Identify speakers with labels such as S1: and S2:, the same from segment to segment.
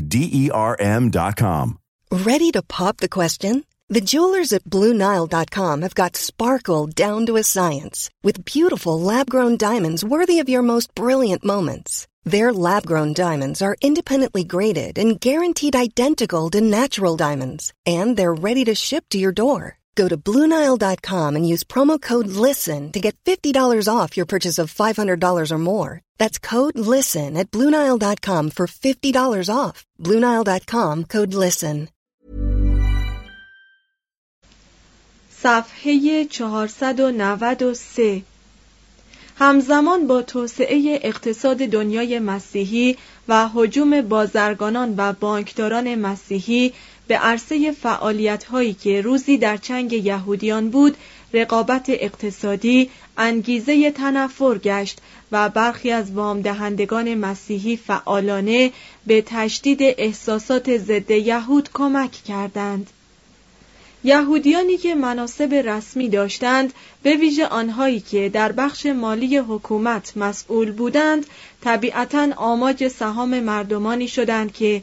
S1: D E R M.com.
S2: Ready to pop the question? The jewelers at BlueNile.com have got sparkle down to a science with beautiful lab grown diamonds worthy of your most brilliant moments. Their lab grown diamonds are independently graded and guaranteed identical to natural diamonds, and they're ready to ship to your door. Go to BlueNile.com and use promo code LISTEN to get $50 off your purchase of $500 or more. That's code LISTEN at BlueNile.com for $50 off. BlueNile.com code LISTEN.
S3: صفحه 493 همزمان با توسعه اقتصاد دنیای مسیحی و حجوم بازرگانان و بانکداران مسیحی به عرصه فعالیت هایی که روزی در چنگ یهودیان بود رقابت اقتصادی انگیزه تنفر گشت و برخی از وام دهندگان مسیحی فعالانه به تشدید احساسات ضد یهود کمک کردند. یهودیانی که مناسب رسمی داشتند به ویژه آنهایی که در بخش مالی حکومت مسئول بودند طبیعتا آماج سهام مردمانی شدند که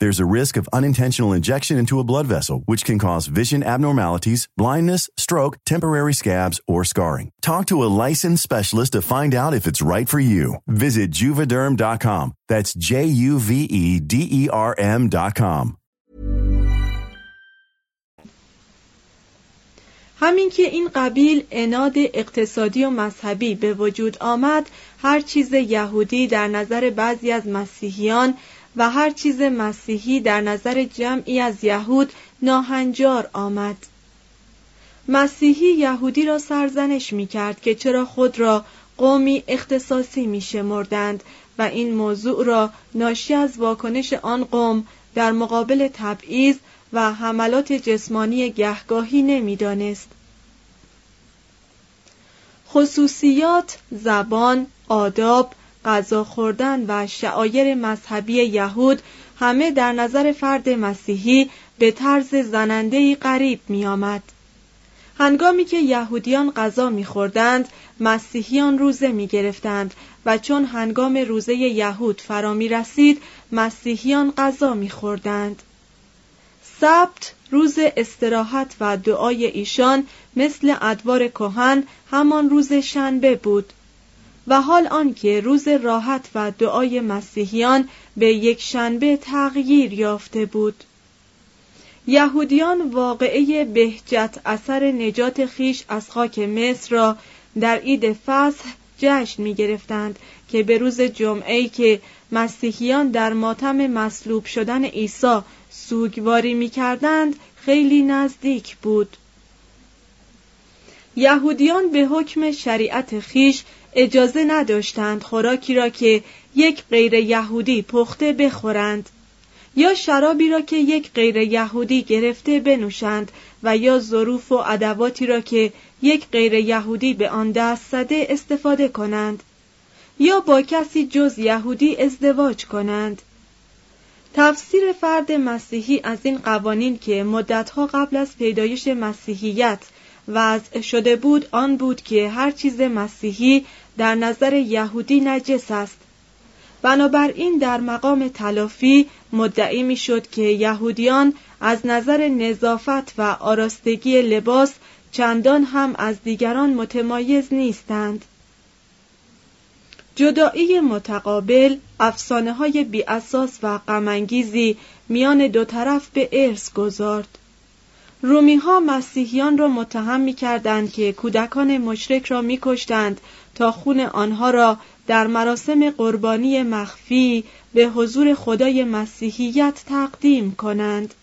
S1: There's a risk of unintentional injection into a blood vessel, which can cause vision abnormalities, blindness, stroke, temporary scabs, or scarring. Talk to a licensed specialist to find out if it's right for you. Visit juvederm.com. That's J U V E D E R M.com.
S3: همین که این قبیل اناد اقتصادی و مذهبی به وجود آمد هر چیز یهودی در نظر بعضی از مسیحیان و هر چیز مسیحی در نظر جمعی از یهود ناهنجار آمد مسیحی یهودی را سرزنش می کرد که چرا خود را قومی اختصاصی می شمردند و این موضوع را ناشی از واکنش آن قوم در مقابل تبعیض و حملات جسمانی گهگاهی نمی‌دانست. خصوصیات زبان آداب غذا خوردن و شعایر مذهبی یهود همه در نظر فرد مسیحی به طرز زنندهی غریب می آمد. هنگامی که یهودیان غذا میخوردند مسیحیان روزه می گرفتند و چون هنگام روزه یهود فرا می رسید مسیحیان غذا میخوردند. سبت روز استراحت و دعای ایشان مثل ادوار کهن همان روز شنبه بود و حال آنکه روز راحت و دعای مسیحیان به یک شنبه تغییر یافته بود. یهودیان واقعه بهجت اثر نجات خیش از خاک مصر را در عید فصح جشن می گرفتند که به روز جمعه که مسیحیان در ماتم مصلوب شدن عیسی سوگواری می کردند خیلی نزدیک بود. یهودیان به حکم شریعت خیش اجازه نداشتند خوراکی را که یک غیر یهودی پخته بخورند یا شرابی را که یک غیر یهودی گرفته بنوشند و یا ظروف و ادواتی را که یک غیر یهودی به آن دست زده استفاده کنند یا با کسی جز یهودی ازدواج کنند. تفسیر فرد مسیحی از این قوانین که مدتها قبل از پیدایش مسیحیت وضع شده بود آن بود که هر چیز مسیحی در نظر یهودی نجس است. بنابراین در مقام تلافی مدعی می‌شد که یهودیان از نظر نظافت و آراستگی لباس چندان هم از دیگران متمایز نیستند. جدایی متقابل افسانه های بی اساس و غمانگیزی میان دو طرف به ارث گذارد. رومی ها مسیحیان را متهم می کردند که کودکان مشرک را می کشتند تا خون آنها را در مراسم قربانی مخفی به حضور خدای مسیحیت تقدیم کنند.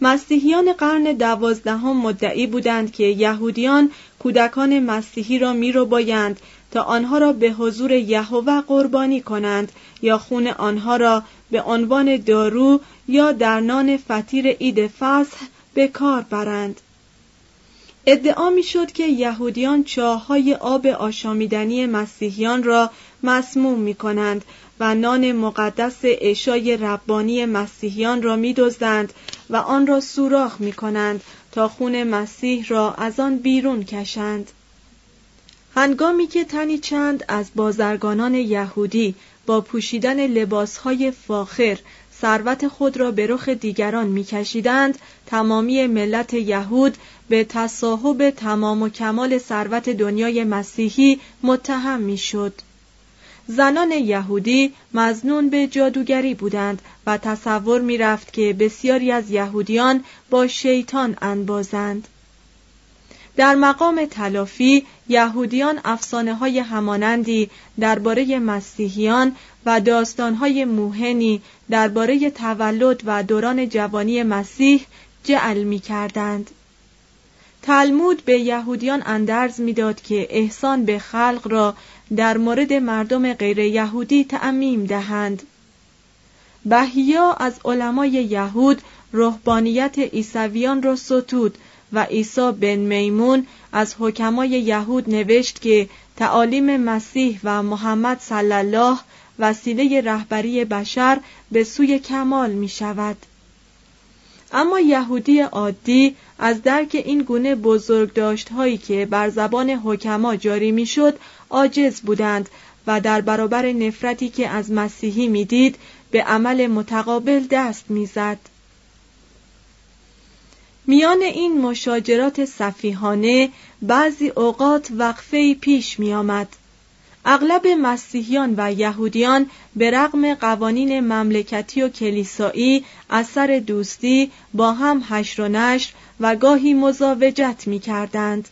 S3: مسیحیان قرن دوازدهم مدعی بودند که یهودیان کودکان مسیحی را می رو بایند تا آنها را به حضور یهوه قربانی کنند یا خون آنها را به عنوان دارو یا در نان فطیر عید فصح به کار برند. ادعا می شد که یهودیان چاهای آب آشامیدنی مسیحیان را مسموم می کنند و نان مقدس اشای ربانی مسیحیان را می دزدند و آن را سوراخ می کنند تا خون مسیح را از آن بیرون کشند. هنگامی که تنی چند از بازرگانان یهودی با پوشیدن لباسهای فاخر ثروت خود را به رخ دیگران میکشیدند. تمامی ملت یهود به تصاحب تمام و کمال ثروت دنیای مسیحی متهم می‌شد. زنان یهودی مزنون به جادوگری بودند و تصور می‌رفت که بسیاری از یهودیان با شیطان انبازند. در مقام تلافی یهودیان افسانه های همانندی درباره مسیحیان و داستان های موهنی درباره تولد و دوران جوانی مسیح جعل می کردند. تلمود به یهودیان اندرز می‌داد که احسان به خلق را در مورد مردم غیر یهودی تعمیم دهند. بهیا از علمای یهود رهبانیت عیسویان را ستود و عیسی بن میمون از حکمای یهود نوشت که تعالیم مسیح و محمد صلی الله وسیله رهبری بشر به سوی کمال می شود. اما یهودی عادی از درک این گونه بزرگ هایی که بر زبان حکما جاری می‌شد عاجز بودند و در برابر نفرتی که از مسیحی می‌دید به عمل متقابل دست می‌زد. میان این مشاجرات صفیحانه بعضی اوقات وقفه پیش می آمد. اغلب مسیحیان و یهودیان به رغم قوانین مملکتی و کلیسایی اثر دوستی با هم هشر و نشر و گاهی مزاوجت می کردند.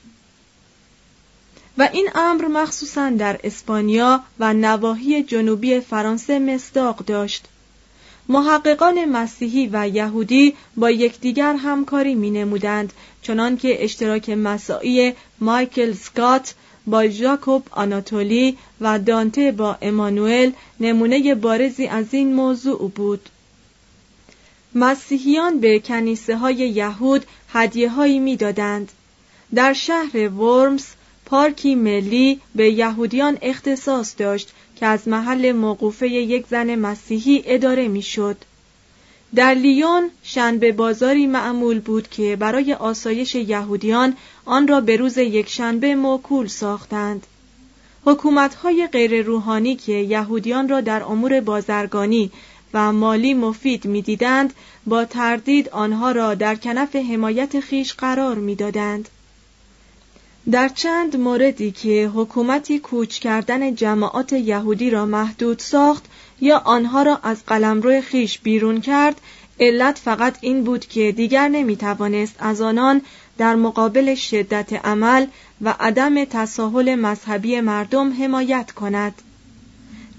S3: و این امر مخصوصا در اسپانیا و نواحی جنوبی فرانسه مصداق داشت. محققان مسیحی و یهودی با یکدیگر همکاری می نمودند چنان که اشتراک مساعی مایکل سکات با ژاکوب آناتولی و دانته با امانوئل نمونه بارزی از این موضوع بود مسیحیان به کنیسه های یهود هدیه هایی می دادند. در شهر ورمز پارکی ملی به یهودیان اختصاص داشت که از محل موقوفه یک زن مسیحی اداره می‌شد. در لیون شنبه بازاری معمول بود که برای آسایش یهودیان آن را به روز یکشنبه موکول ساختند. حکومتهای غیر روحانی که یهودیان را در امور بازرگانی و مالی مفید می‌دیدند با تردید آنها را در کنف حمایت خیش قرار می‌دادند. در چند موردی که حکومتی کوچ کردن جماعات یهودی را محدود ساخت یا آنها را از قلمرو خیش بیرون کرد علت فقط این بود که دیگر نمی توانست از آنان در مقابل شدت عمل و عدم تساهل مذهبی مردم حمایت کند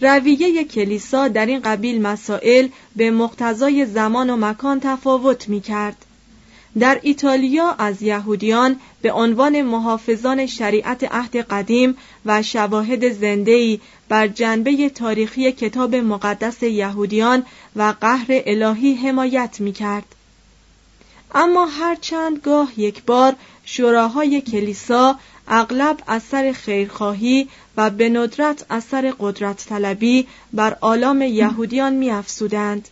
S3: رویه کلیسا در این قبیل مسائل به مقتضای زمان و مکان تفاوت می کرد. در ایتالیا از یهودیان به عنوان محافظان شریعت عهد قدیم و شواهد زنده‌ای بر جنبه تاریخی کتاب مقدس یهودیان و قهر الهی حمایت می کرد. اما هر چند گاه یک بار شوراهای کلیسا اغلب اثر خیرخواهی و به ندرت اثر قدرت طلبی بر آلام یهودیان می افسودند.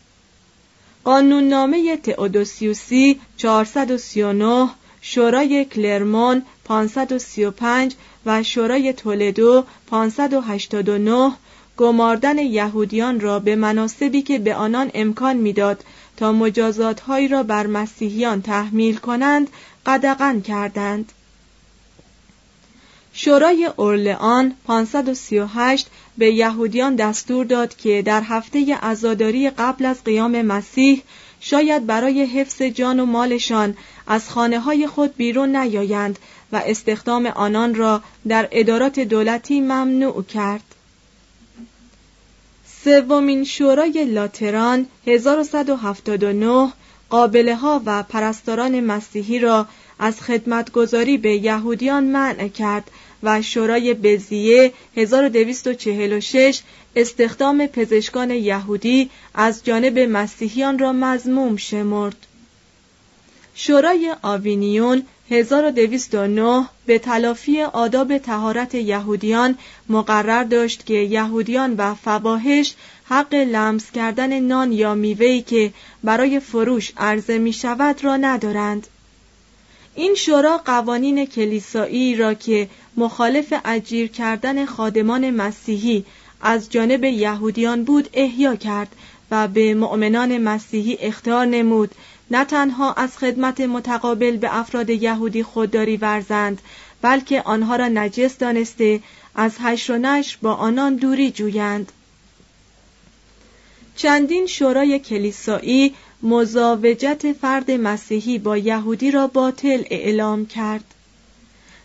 S3: قانوننامه تئودوسیوسی 439 شورای کلرمون 535 و شورای تولدو 589 گماردن یهودیان را به مناسبی که به آنان امکان می‌داد تا مجازاتهایی را بر مسیحیان تحمیل کنند قدغن کردند. شورای اورلئان 538 به یهودیان دستور داد که در هفته عزاداری قبل از قیام مسیح شاید برای حفظ جان و مالشان از خانه های خود بیرون نیایند و استخدام آنان را در ادارات دولتی ممنوع کرد. سومین شورای لاتران 1179 قابله ها و پرستاران مسیحی را از خدمتگذاری به یهودیان منع کرد و شورای بزیه 1246 استخدام پزشکان یهودی از جانب مسیحیان را مزموم شمرد. شورای آوینیون 1209 به تلافی آداب تهارت یهودیان مقرر داشت که یهودیان و فواهش حق لمس کردن نان یا میوهی که برای فروش عرضه می شود را ندارند. این شورا قوانین کلیسایی را که مخالف اجیر کردن خادمان مسیحی از جانب یهودیان بود احیا کرد و به مؤمنان مسیحی اختار نمود. نه تنها از خدمت متقابل به افراد یهودی خودداری ورزند بلکه آنها را نجس دانسته از هشت و نشر با آنان دوری جویند. چندین شورای کلیسایی مزاوجت فرد مسیحی با یهودی را باطل اعلام کرد.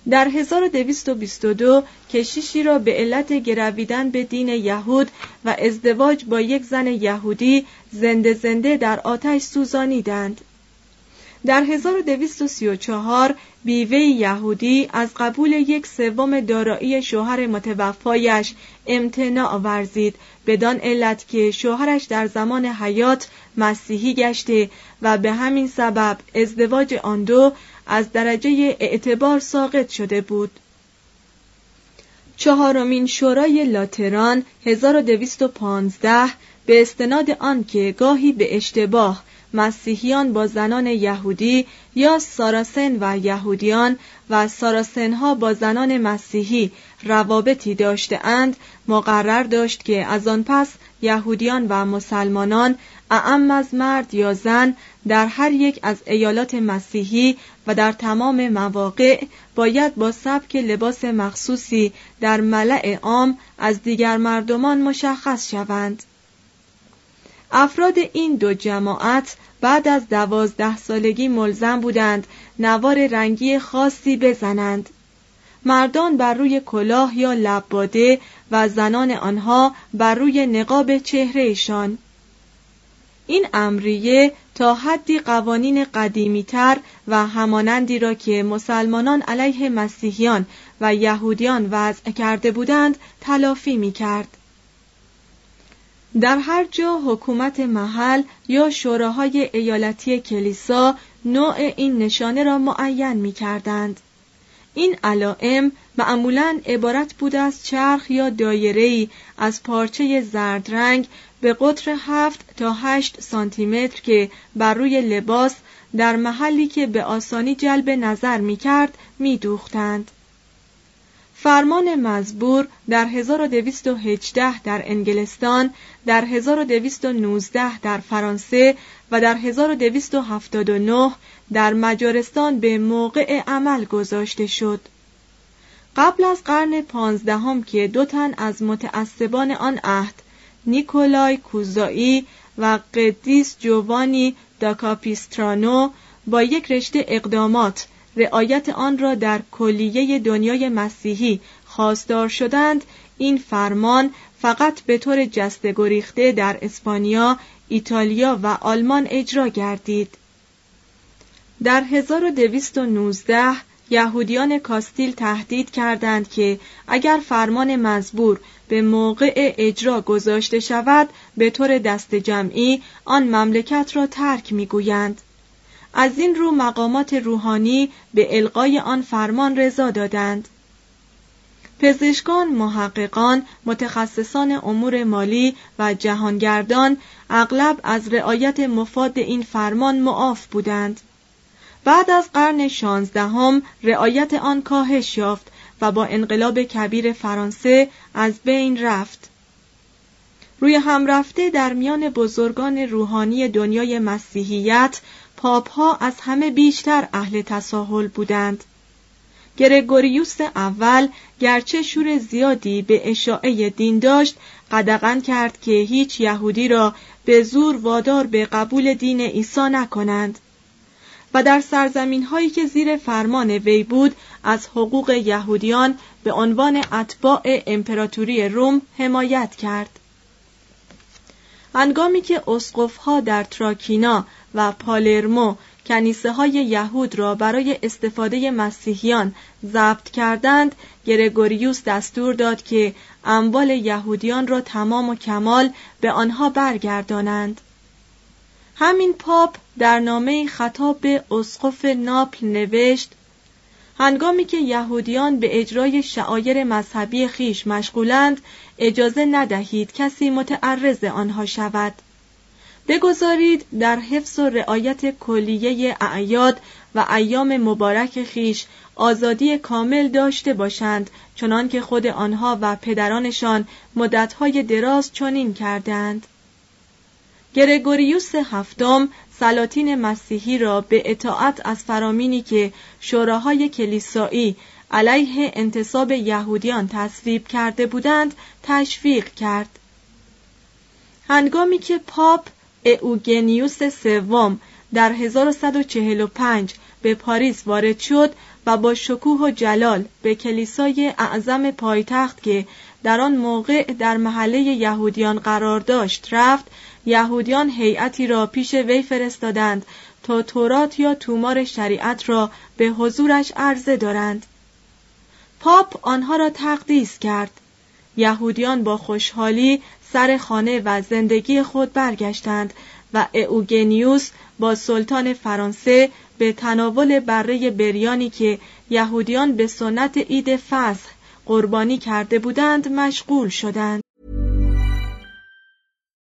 S3: در 1222 کشیشی را به علت گرویدن به دین یهود و ازدواج با یک زن یهودی زنده زنده در آتش سوزانیدند. در 1234 بیوه یهودی از قبول یک سوم دارایی شوهر متوفایش امتناع ورزید بدان علت که شوهرش در زمان حیات مسیحی گشته و به همین سبب ازدواج آن دو از درجه اعتبار ساقط شده بود. چهارمین شورای لاتران 1215 به استناد آن که گاهی به اشتباه مسیحیان با زنان یهودی یا ساراسن و یهودیان و ساراسنها با زنان مسیحی روابطی داشته اند مقرر داشت که از آن پس یهودیان و مسلمانان اعم از مرد یا زن در هر یک از ایالات مسیحی و در تمام مواقع باید با سبک لباس مخصوصی در ملع عام از دیگر مردمان مشخص شوند. افراد این دو جماعت بعد از دوازده سالگی ملزم بودند نوار رنگی خاصی بزنند. مردان بر روی کلاه یا لباده و زنان آنها بر روی نقاب چهرهشان. این امریه تا حدی قوانین قدیمیتر و همانندی را که مسلمانان علیه مسیحیان و یهودیان وضع کرده بودند تلافی می کرد. در هر جا حکومت محل یا شوراهای ایالتی کلیسا نوع این نشانه را معین می کردند. این علائم معمولا عبارت بود از چرخ یا دایره‌ای از پارچه زرد رنگ به قطر 7 تا 8 سانتی متر که بر روی لباس در محلی که به آسانی جلب نظر می کرد می دوختند. فرمان مزبور در 1218 در انگلستان، در 1219 در فرانسه و در 1279 در مجارستان به موقع عمل گذاشته شد. قبل از قرن پانزدهم که دو تن از متعصبان آن عهد نیکولای کوزایی و قدیس جوانی داکاپیسترانو با یک رشته اقدامات رعایت آن را در کلیه دنیای مسیحی خواستار شدند این فرمان فقط به طور جسته گریخته در اسپانیا، ایتالیا و آلمان اجرا گردید. در 1219 یهودیان کاستیل تهدید کردند که اگر فرمان مزبور به موقع اجرا گذاشته شود به طور دست جمعی آن مملکت را ترک می‌گویند از این رو مقامات روحانی به القای آن فرمان رضا دادند پزشکان، محققان، متخصصان امور مالی و جهانگردان اغلب از رعایت مفاد این فرمان معاف بودند. بعد از قرن شانزدهم رعایت آن کاهش یافت و با انقلاب کبیر فرانسه از بین رفت. روی هم رفته در میان بزرگان روحانی دنیای مسیحیت پاپ ها از همه بیشتر اهل تساهل بودند. گرگوریوس اول گرچه شور زیادی به اشاعه دین داشت قدغن کرد که هیچ یهودی را به زور وادار به قبول دین عیسی نکنند و در سرزمین هایی که زیر فرمان وی بود از حقوق یهودیان به عنوان اتباع امپراتوری روم حمایت کرد. هنگامی که ها در تراکینا و پالرمو کنیسه های یهود را برای استفاده مسیحیان ضبط کردند گرگوریوس دستور داد که اموال یهودیان را تمام و کمال به آنها برگردانند. همین پاپ در نامه خطاب به اسقف ناپل نوشت هنگامی که یهودیان به اجرای شعایر مذهبی خیش مشغولند اجازه ندهید کسی متعرض آنها شود. بگذارید در حفظ و رعایت کلیه اعیاد و ایام مبارک خیش آزادی کامل داشته باشند چنان که خود آنها و پدرانشان مدتهای دراز چنین کردند. گرگوریوس هفتم سلاطین مسیحی را به اطاعت از فرامینی که شوراهای کلیسایی علیه انتصاب یهودیان تصویب کرده بودند تشویق کرد. هنگامی که پاپ اوگنیوس سوم در 1145 به پاریس وارد شد و با شکوه و جلال به کلیسای اعظم پایتخت که در آن موقع در محله یهودیان قرار داشت رفت یهودیان هیئتی را پیش وی فرستادند تا تورات یا تومار شریعت را به حضورش عرضه دارند پاپ آنها را تقدیس کرد یهودیان با خوشحالی سر خانه و زندگی خود برگشتند و اوگنیوس با سلطان فرانسه به تناول بره بریانی که یهودیان به سنت عید فصح قربانی کرده بودند مشغول شدند.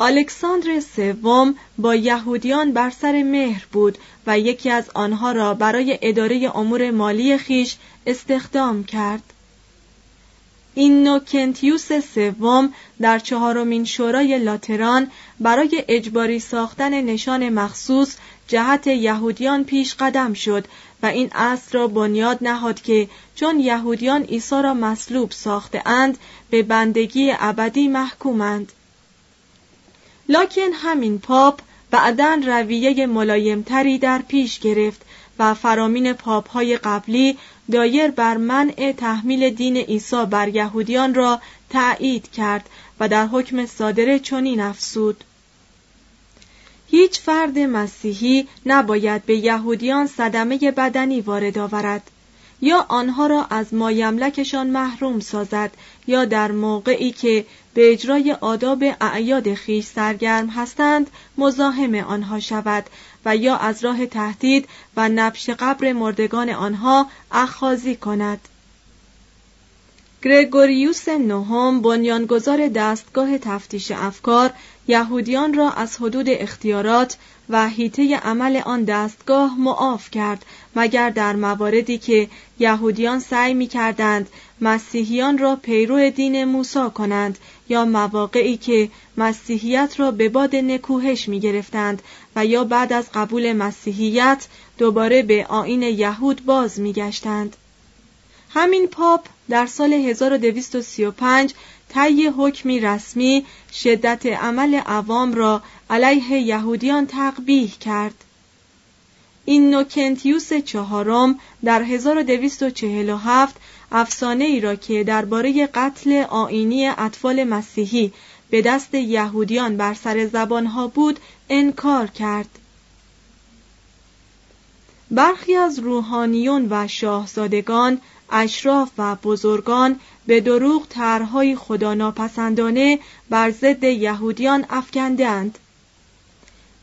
S3: الکساندر سوم با یهودیان بر سر مهر بود و یکی از آنها را برای اداره امور مالی خیش استخدام کرد. این نوکنتیوس سوم در چهارمین شورای لاتران برای اجباری ساختن نشان مخصوص جهت یهودیان پیش قدم شد و این اصل را بنیاد نهاد که چون یهودیان عیسی را مصلوب ساخته اند به بندگی ابدی محکومند. لکن همین پاپ بعدا رویه ملایمتری در پیش گرفت و فرامین پاپ های قبلی دایر بر منع تحمیل دین عیسی بر یهودیان را تأیید کرد و در حکم صادره چنین افسود هیچ فرد مسیحی نباید به یهودیان صدمه بدنی وارد آورد. یا آنها را از مایملکشان محروم سازد یا در موقعی که به اجرای آداب اعیاد خیش سرگرم هستند مزاحم آنها شود و یا از راه تهدید و نبش قبر مردگان آنها اخازی کند. گرگوریوس نهم بنیانگذار دستگاه تفتیش افکار یهودیان را از حدود اختیارات و حیطه عمل آن دستگاه معاف کرد مگر در مواردی که یهودیان سعی می کردند مسیحیان را پیرو دین موسی کنند یا مواقعی که مسیحیت را به باد نکوهش می گرفتند و یا بعد از قبول مسیحیت دوباره به آین یهود باز می گشتند. همین پاپ در سال 1235 طی حکمی رسمی شدت عمل عوام را علیه یهودیان تقبیح کرد. این نوکنتیوس چهارم در 1247 افسانه ای را که درباره قتل آینی اطفال مسیحی به دست یهودیان بر سر زبانها بود انکار کرد. برخی از روحانیون و شاهزادگان اشراف و بزرگان به دروغ طرحهای خداناپسندانه بر ضد یهودیان افکندند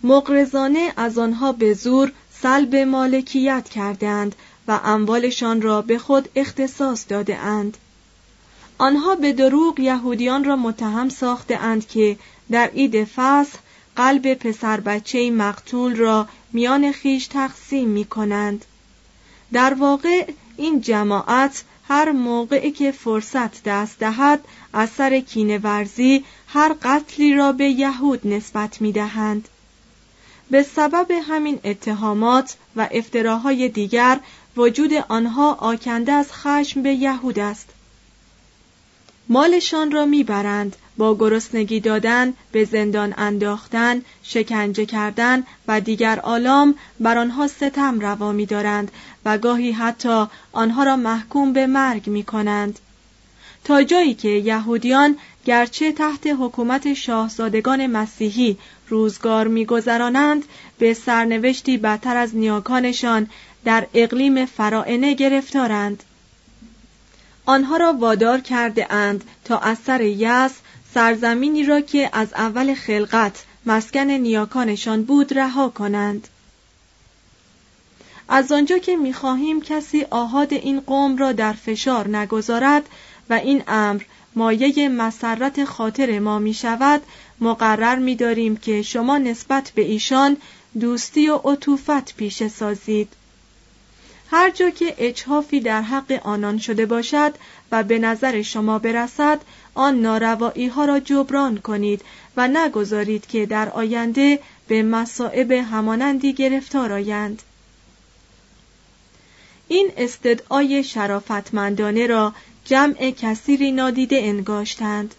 S3: مقرزانه از آنها به زور سلب مالکیت کردند و اموالشان را به خود اختصاص داده اند. آنها به دروغ یهودیان را متهم ساخته اند که در عید فصح قلب پسر بچه مقتول را میان خیش تقسیم می کنند. در واقع این جماعت هر موقعی که فرصت دست دهد از کینه ورزی هر قتلی را به یهود نسبت می دهند. به سبب همین اتهامات و افتراهای دیگر وجود آنها آکنده از خشم به یهود است مالشان را می‌برند با گرسنگی دادن به زندان انداختن شکنجه کردن و دیگر آلام بر آنها ستم روا میدارند و گاهی حتی آنها را محکوم به مرگ می کنند. تا جایی که یهودیان گرچه تحت حکومت شاهزادگان مسیحی روزگار میگذرانند به سرنوشتی بدتر از نیاکانشان در اقلیم فرائنه گرفتارند. آنها را وادار کرده اند تا از سر یس سرزمینی را که از اول خلقت مسکن نیاکانشان بود رها کنند. از آنجا که می‌خواهیم کسی آهاد این قوم را در فشار نگذارد و این امر مایه مسرت خاطر ما می شود مقرر می داریم که شما نسبت به ایشان دوستی و عطوفت پیشه سازید. هر جا که اچهافی در حق آنان شده باشد و به نظر شما برسد آن ناروایی ها را جبران کنید و نگذارید که در آینده به مصائب همانندی گرفتار آیند. این استدعای شرافتمندانه را جمع کثیری نادیده انگاشتند.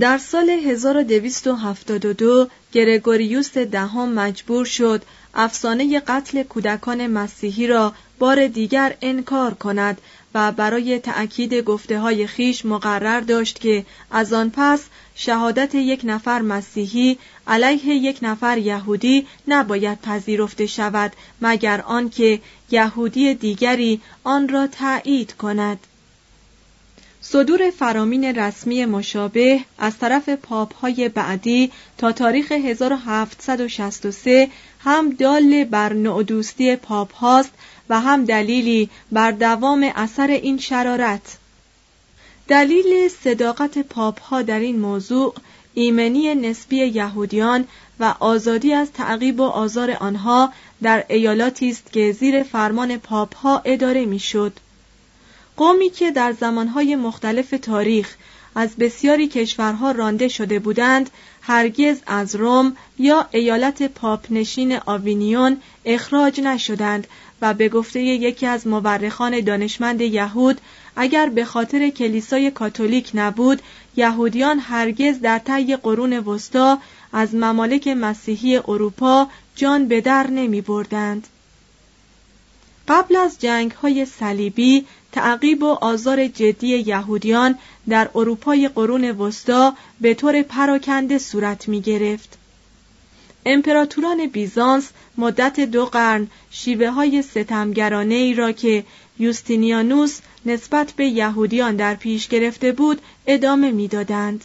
S3: در سال 1272 گرگوریوس دهم مجبور شد افسانه قتل کودکان مسیحی را بار دیگر انکار کند و برای تأکید گفته های خیش مقرر داشت که از آن پس شهادت یک نفر مسیحی علیه یک نفر یهودی نباید پذیرفته شود مگر آنکه یهودی دیگری آن را تایید کند. صدور فرامین رسمی مشابه از طرف پاپ های بعدی تا تاریخ 1763 هم دال بر نوع پاپ هاست و هم دلیلی بر دوام اثر این شرارت. دلیل صداقت پاپ ها در این موضوع ایمنی نسبی یهودیان و آزادی از تعقیب و آزار آنها در ایالاتی است که زیر فرمان پاپ ها اداره می‌شد. قومی که در زمانهای مختلف تاریخ از بسیاری کشورها رانده شده بودند هرگز از روم یا ایالت پاپ نشین آوینیون اخراج نشدند و به گفته یکی از مورخان دانشمند یهود اگر به خاطر کلیسای کاتولیک نبود یهودیان هرگز در طی قرون وسطا از ممالک مسیحی اروپا جان به در نمی بردند. قبل از جنگ های صلیبی تعقیب و آزار جدی یهودیان در اروپای قرون وسطا به طور پراکنده صورت می گرفت. امپراتوران بیزانس مدت دو قرن شیوه های ستمگرانه ای را که یوستینیانوس نسبت به یهودیان در پیش گرفته بود ادامه می‌دادند.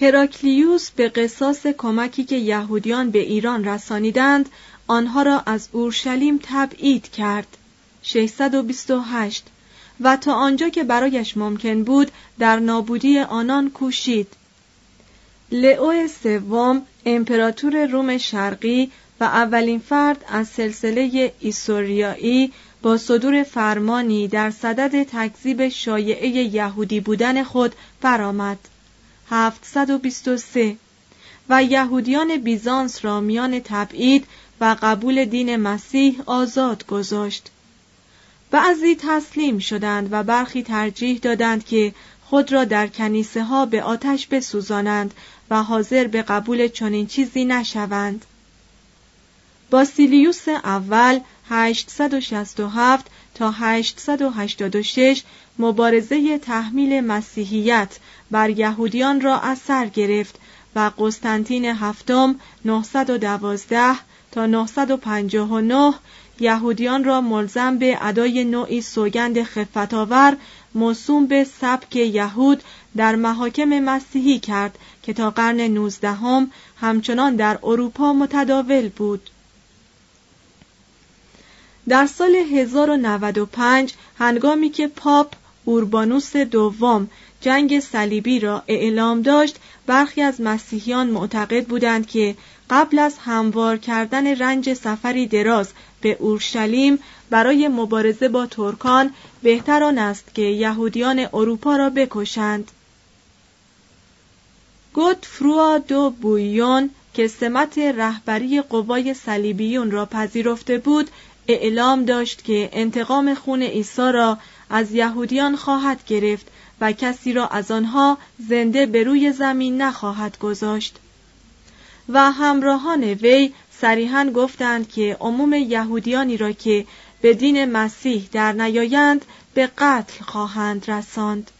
S3: هراکلیوس به قصاص کمکی که یهودیان به ایران رسانیدند آنها را از اورشلیم تبعید کرد. 628 و تا آنجا که برایش ممکن بود در نابودی آنان کوشید. لئو سوم امپراتور روم شرقی و اولین فرد از سلسله ایسوریایی با صدور فرمانی در صدد تکذیب شایعه یهودی بودن خود برآمد 723 و یهودیان بیزانس را میان تبعید و قبول دین مسیح آزاد گذاشت. بعضی تسلیم شدند و برخی ترجیح دادند که خود را در کنیسه ها به آتش بسوزانند و حاضر به قبول چنین چیزی نشوند. باسیلیوس اول 867 تا 886 مبارزه تحمیل مسیحیت بر یهودیان را از سر گرفت و قسطنطین هفتم 912 تا 959 یهودیان را ملزم به ادای نوعی سوگند خفتاور موسوم به سبک یهود در محاکم مسیحی کرد که تا قرن نوزدهم همچنان در اروپا متداول بود. در سال 1095 هنگامی که پاپ اوربانوس دوم جنگ صلیبی را اعلام داشت برخی از مسیحیان معتقد بودند که قبل از هموار کردن رنج سفری دراز به اورشلیم برای مبارزه با ترکان بهتر آن است که یهودیان اروپا را بکشند. فروا دو بویون که سمت رهبری قوای صلیبیون را پذیرفته بود اعلام داشت که انتقام خون عیسی را از یهودیان خواهد گرفت و کسی را از آنها زنده به روی زمین نخواهد گذاشت. و همراهان وی صریحا گفتند که عموم یهودیانی را که به دین مسیح در نیایند به قتل خواهند رساند.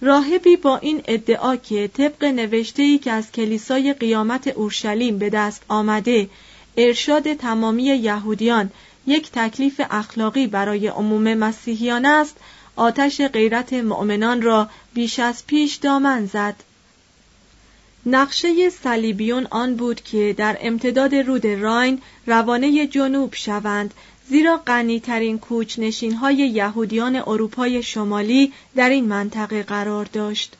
S3: راهبی با این ادعا که طبق نوشته‌ای که از کلیسای قیامت اورشلیم به دست آمده ارشاد تمامی یهودیان یک تکلیف اخلاقی برای عموم مسیحیان است. آتش غیرت مؤمنان را بیش از پیش دامن زد. نقشه صلیبیون آن بود که در امتداد رود راین روانه جنوب شوند زیرا غنیترین کوچنشین های یهودیان اروپای شمالی در این منطقه قرار داشت.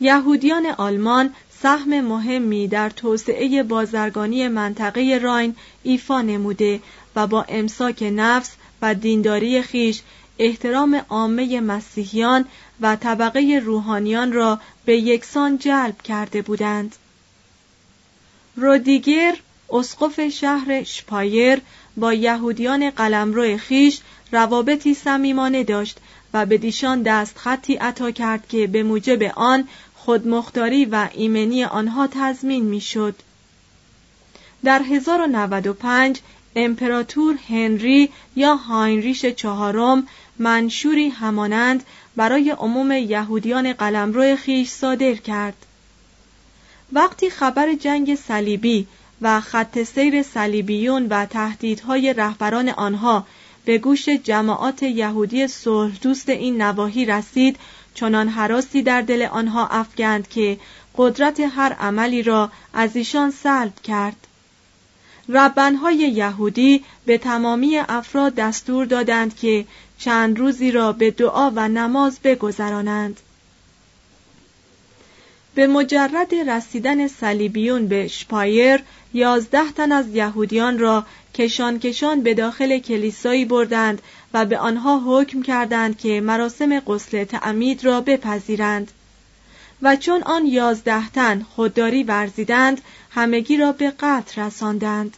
S3: یهودیان آلمان سهم مهمی در توسعه بازرگانی منطقه راین ایفا نموده و با امساک نفس و دینداری خیش احترام عامه مسیحیان و طبقه روحانیان را به یکسان جلب کرده بودند. رودیگر اسقف شهر شپایر با یهودیان قلمرو خیش روابطی صمیمانه داشت و به دیشان دست خطی عطا کرد که به موجب آن خودمختاری و ایمنی آنها تضمین می‌شد. در 1095 امپراتور هنری یا هاینریش چهارم منشوری همانند برای عموم یهودیان قلمرو خیش صادر کرد. وقتی خبر جنگ صلیبی و خط سیر صلیبیون و تهدیدهای رهبران آنها به گوش جماعات یهودی صلح دوست این نواحی رسید چنان حراسی در دل آنها افکند که قدرت هر عملی را از ایشان سلب کرد. ربنهای یهودی به تمامی افراد دستور دادند که چند روزی را به دعا و نماز بگذرانند. به مجرد رسیدن صلیبیون به شپایر یازده تن از یهودیان را کشان کشان به داخل کلیسایی بردند و به آنها حکم کردند که مراسم غسل تعمید را بپذیرند. و چون آن یازده تن خودداری ورزیدند همگی را به قتل رساندند.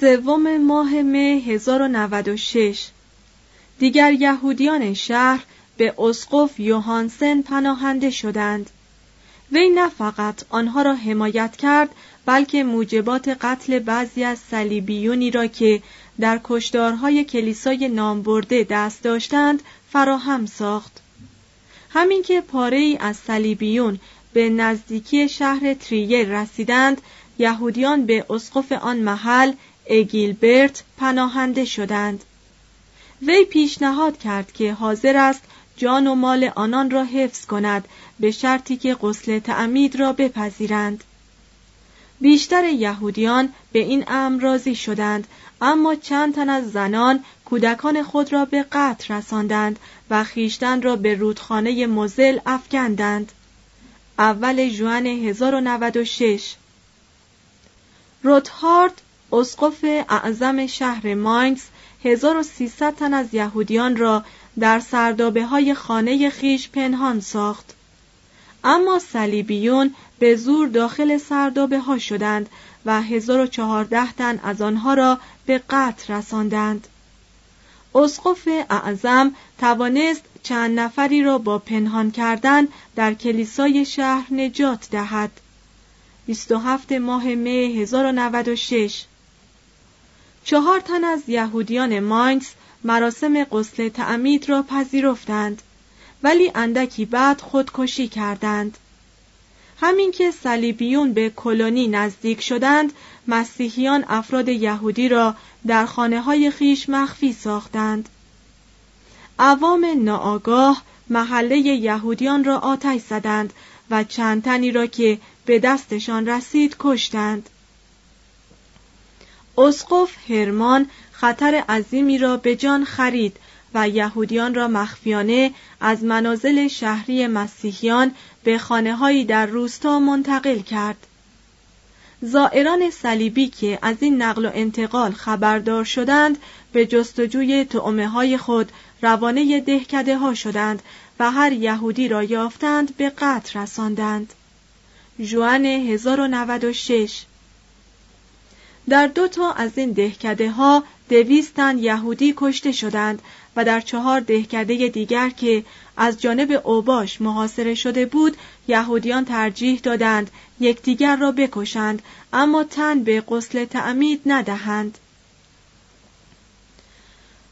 S3: سوم ماه مه 1096 دیگر یهودیان شهر به اسقف یوهانسن پناهنده شدند. وی نه فقط آنها را حمایت کرد بلکه موجبات قتل بعضی از صلیبیونی را که در کشدارهای کلیسای نامبرده دست داشتند فراهم ساخت. همین که پاره ای از صلیبیون به نزدیکی شهر تریه رسیدند یهودیان به اسقف آن محل اگیلبرت پناهنده شدند. وی پیشنهاد کرد که حاضر است جان و مال آنان را حفظ کند به شرطی که غسل تعمید را بپذیرند. بیشتر یهودیان به این امر راضی شدند اما چند تن از زنان کودکان خود را به قتل رساندند و خیشتن را به رودخانه مزل افکندند. اول جوان 1096 روتهارد اسقف اعظم شهر ماینز 1300 تن از یهودیان را در سردابه های خانه خیش پنهان ساخت. اما صلیبیون به زور داخل سردابه ها شدند و 1014 تن از آنها را به قتل رساندند. اسقف اعظم توانست چند نفری را با پنهان کردن در کلیسای شهر نجات دهد. 27 ماه مه 1096 چهار تن از یهودیان ماینز مراسم غسل تعمید را پذیرفتند ولی اندکی بعد خودکشی کردند. همین که صلیبیون به کلونی نزدیک شدند مسیحیان افراد یهودی را در خانه های خیش مخفی ساختند. عوام ناآگاه محله یهودیان را آتش زدند و چند تنی را که به دستشان رسید کشتند. اسقف هرمان خطر عظیمی را به جان خرید و یهودیان را مخفیانه از منازل شهری مسیحیان به خانه هایی در روستا منتقل کرد. زائران صلیبی که از این نقل و انتقال خبردار شدند به جستجوی تعمه های خود روانه دهکده ها شدند و هر یهودی را یافتند به قتل رساندند. جوان 1096 در دو تا از این دهکده ها دویستن یهودی کشته شدند و در چهار دهکده دیگر که از جانب اوباش محاصره شده بود یهودیان ترجیح دادند یکدیگر را بکشند اما تن به غسل تعمید ندهند.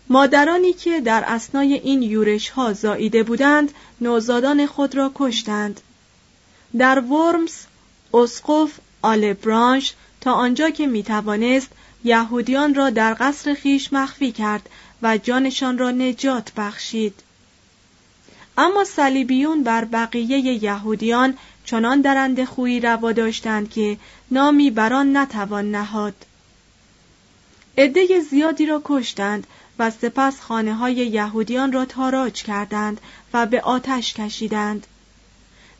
S3: مادرانی که در اسنای این یورش ها زاییده بودند نوزادان خود را کشتند. در ورمز اسقف آلبرانش تا آنجا که می توانست یهودیان را در قصر خیش مخفی کرد و جانشان را نجات بخشید. اما صلیبیون بر بقیه یهودیان چنان درنده خویی روا داشتند که نامی بران نتوان نهاد. عده زیادی را کشتند و سپس خانه های یهودیان را تاراج کردند و به آتش کشیدند.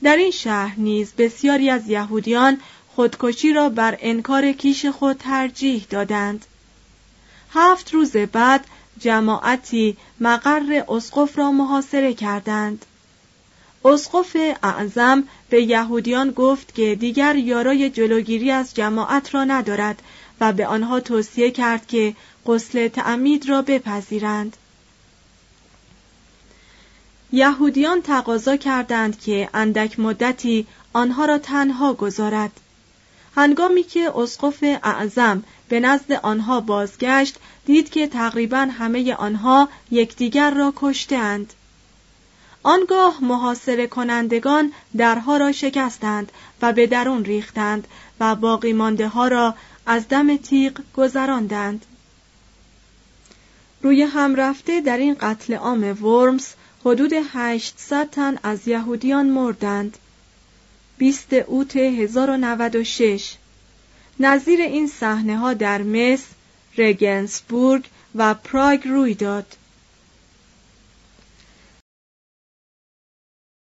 S3: در این شهر نیز بسیاری از یهودیان خودکشی را بر انکار کیش خود ترجیح دادند. هفت روز بعد جماعتی مقر اسقف را محاصره کردند. اسقف اعظم به یهودیان گفت که دیگر یارای جلوگیری از جماعت را ندارد و به آنها توصیه کرد که غسل تعمید را بپذیرند. یهودیان تقاضا کردند که اندک مدتی آنها را تنها گذارد. هنگامی که اسقف اعظم به نزد آنها بازگشت دید که تقریبا همه آنها یکدیگر را کشتند. آنگاه محاصره کنندگان درها را شکستند و به درون ریختند و باقی مانده ها را از دم تیغ گذراندند. روی هم رفته در این قتل عام ورمز حدود 800 تن از یهودیان مردند. 20 اوت 1096 نظیر این صحنه ها در مصر، رگنسبورگ و پراگ روی داد.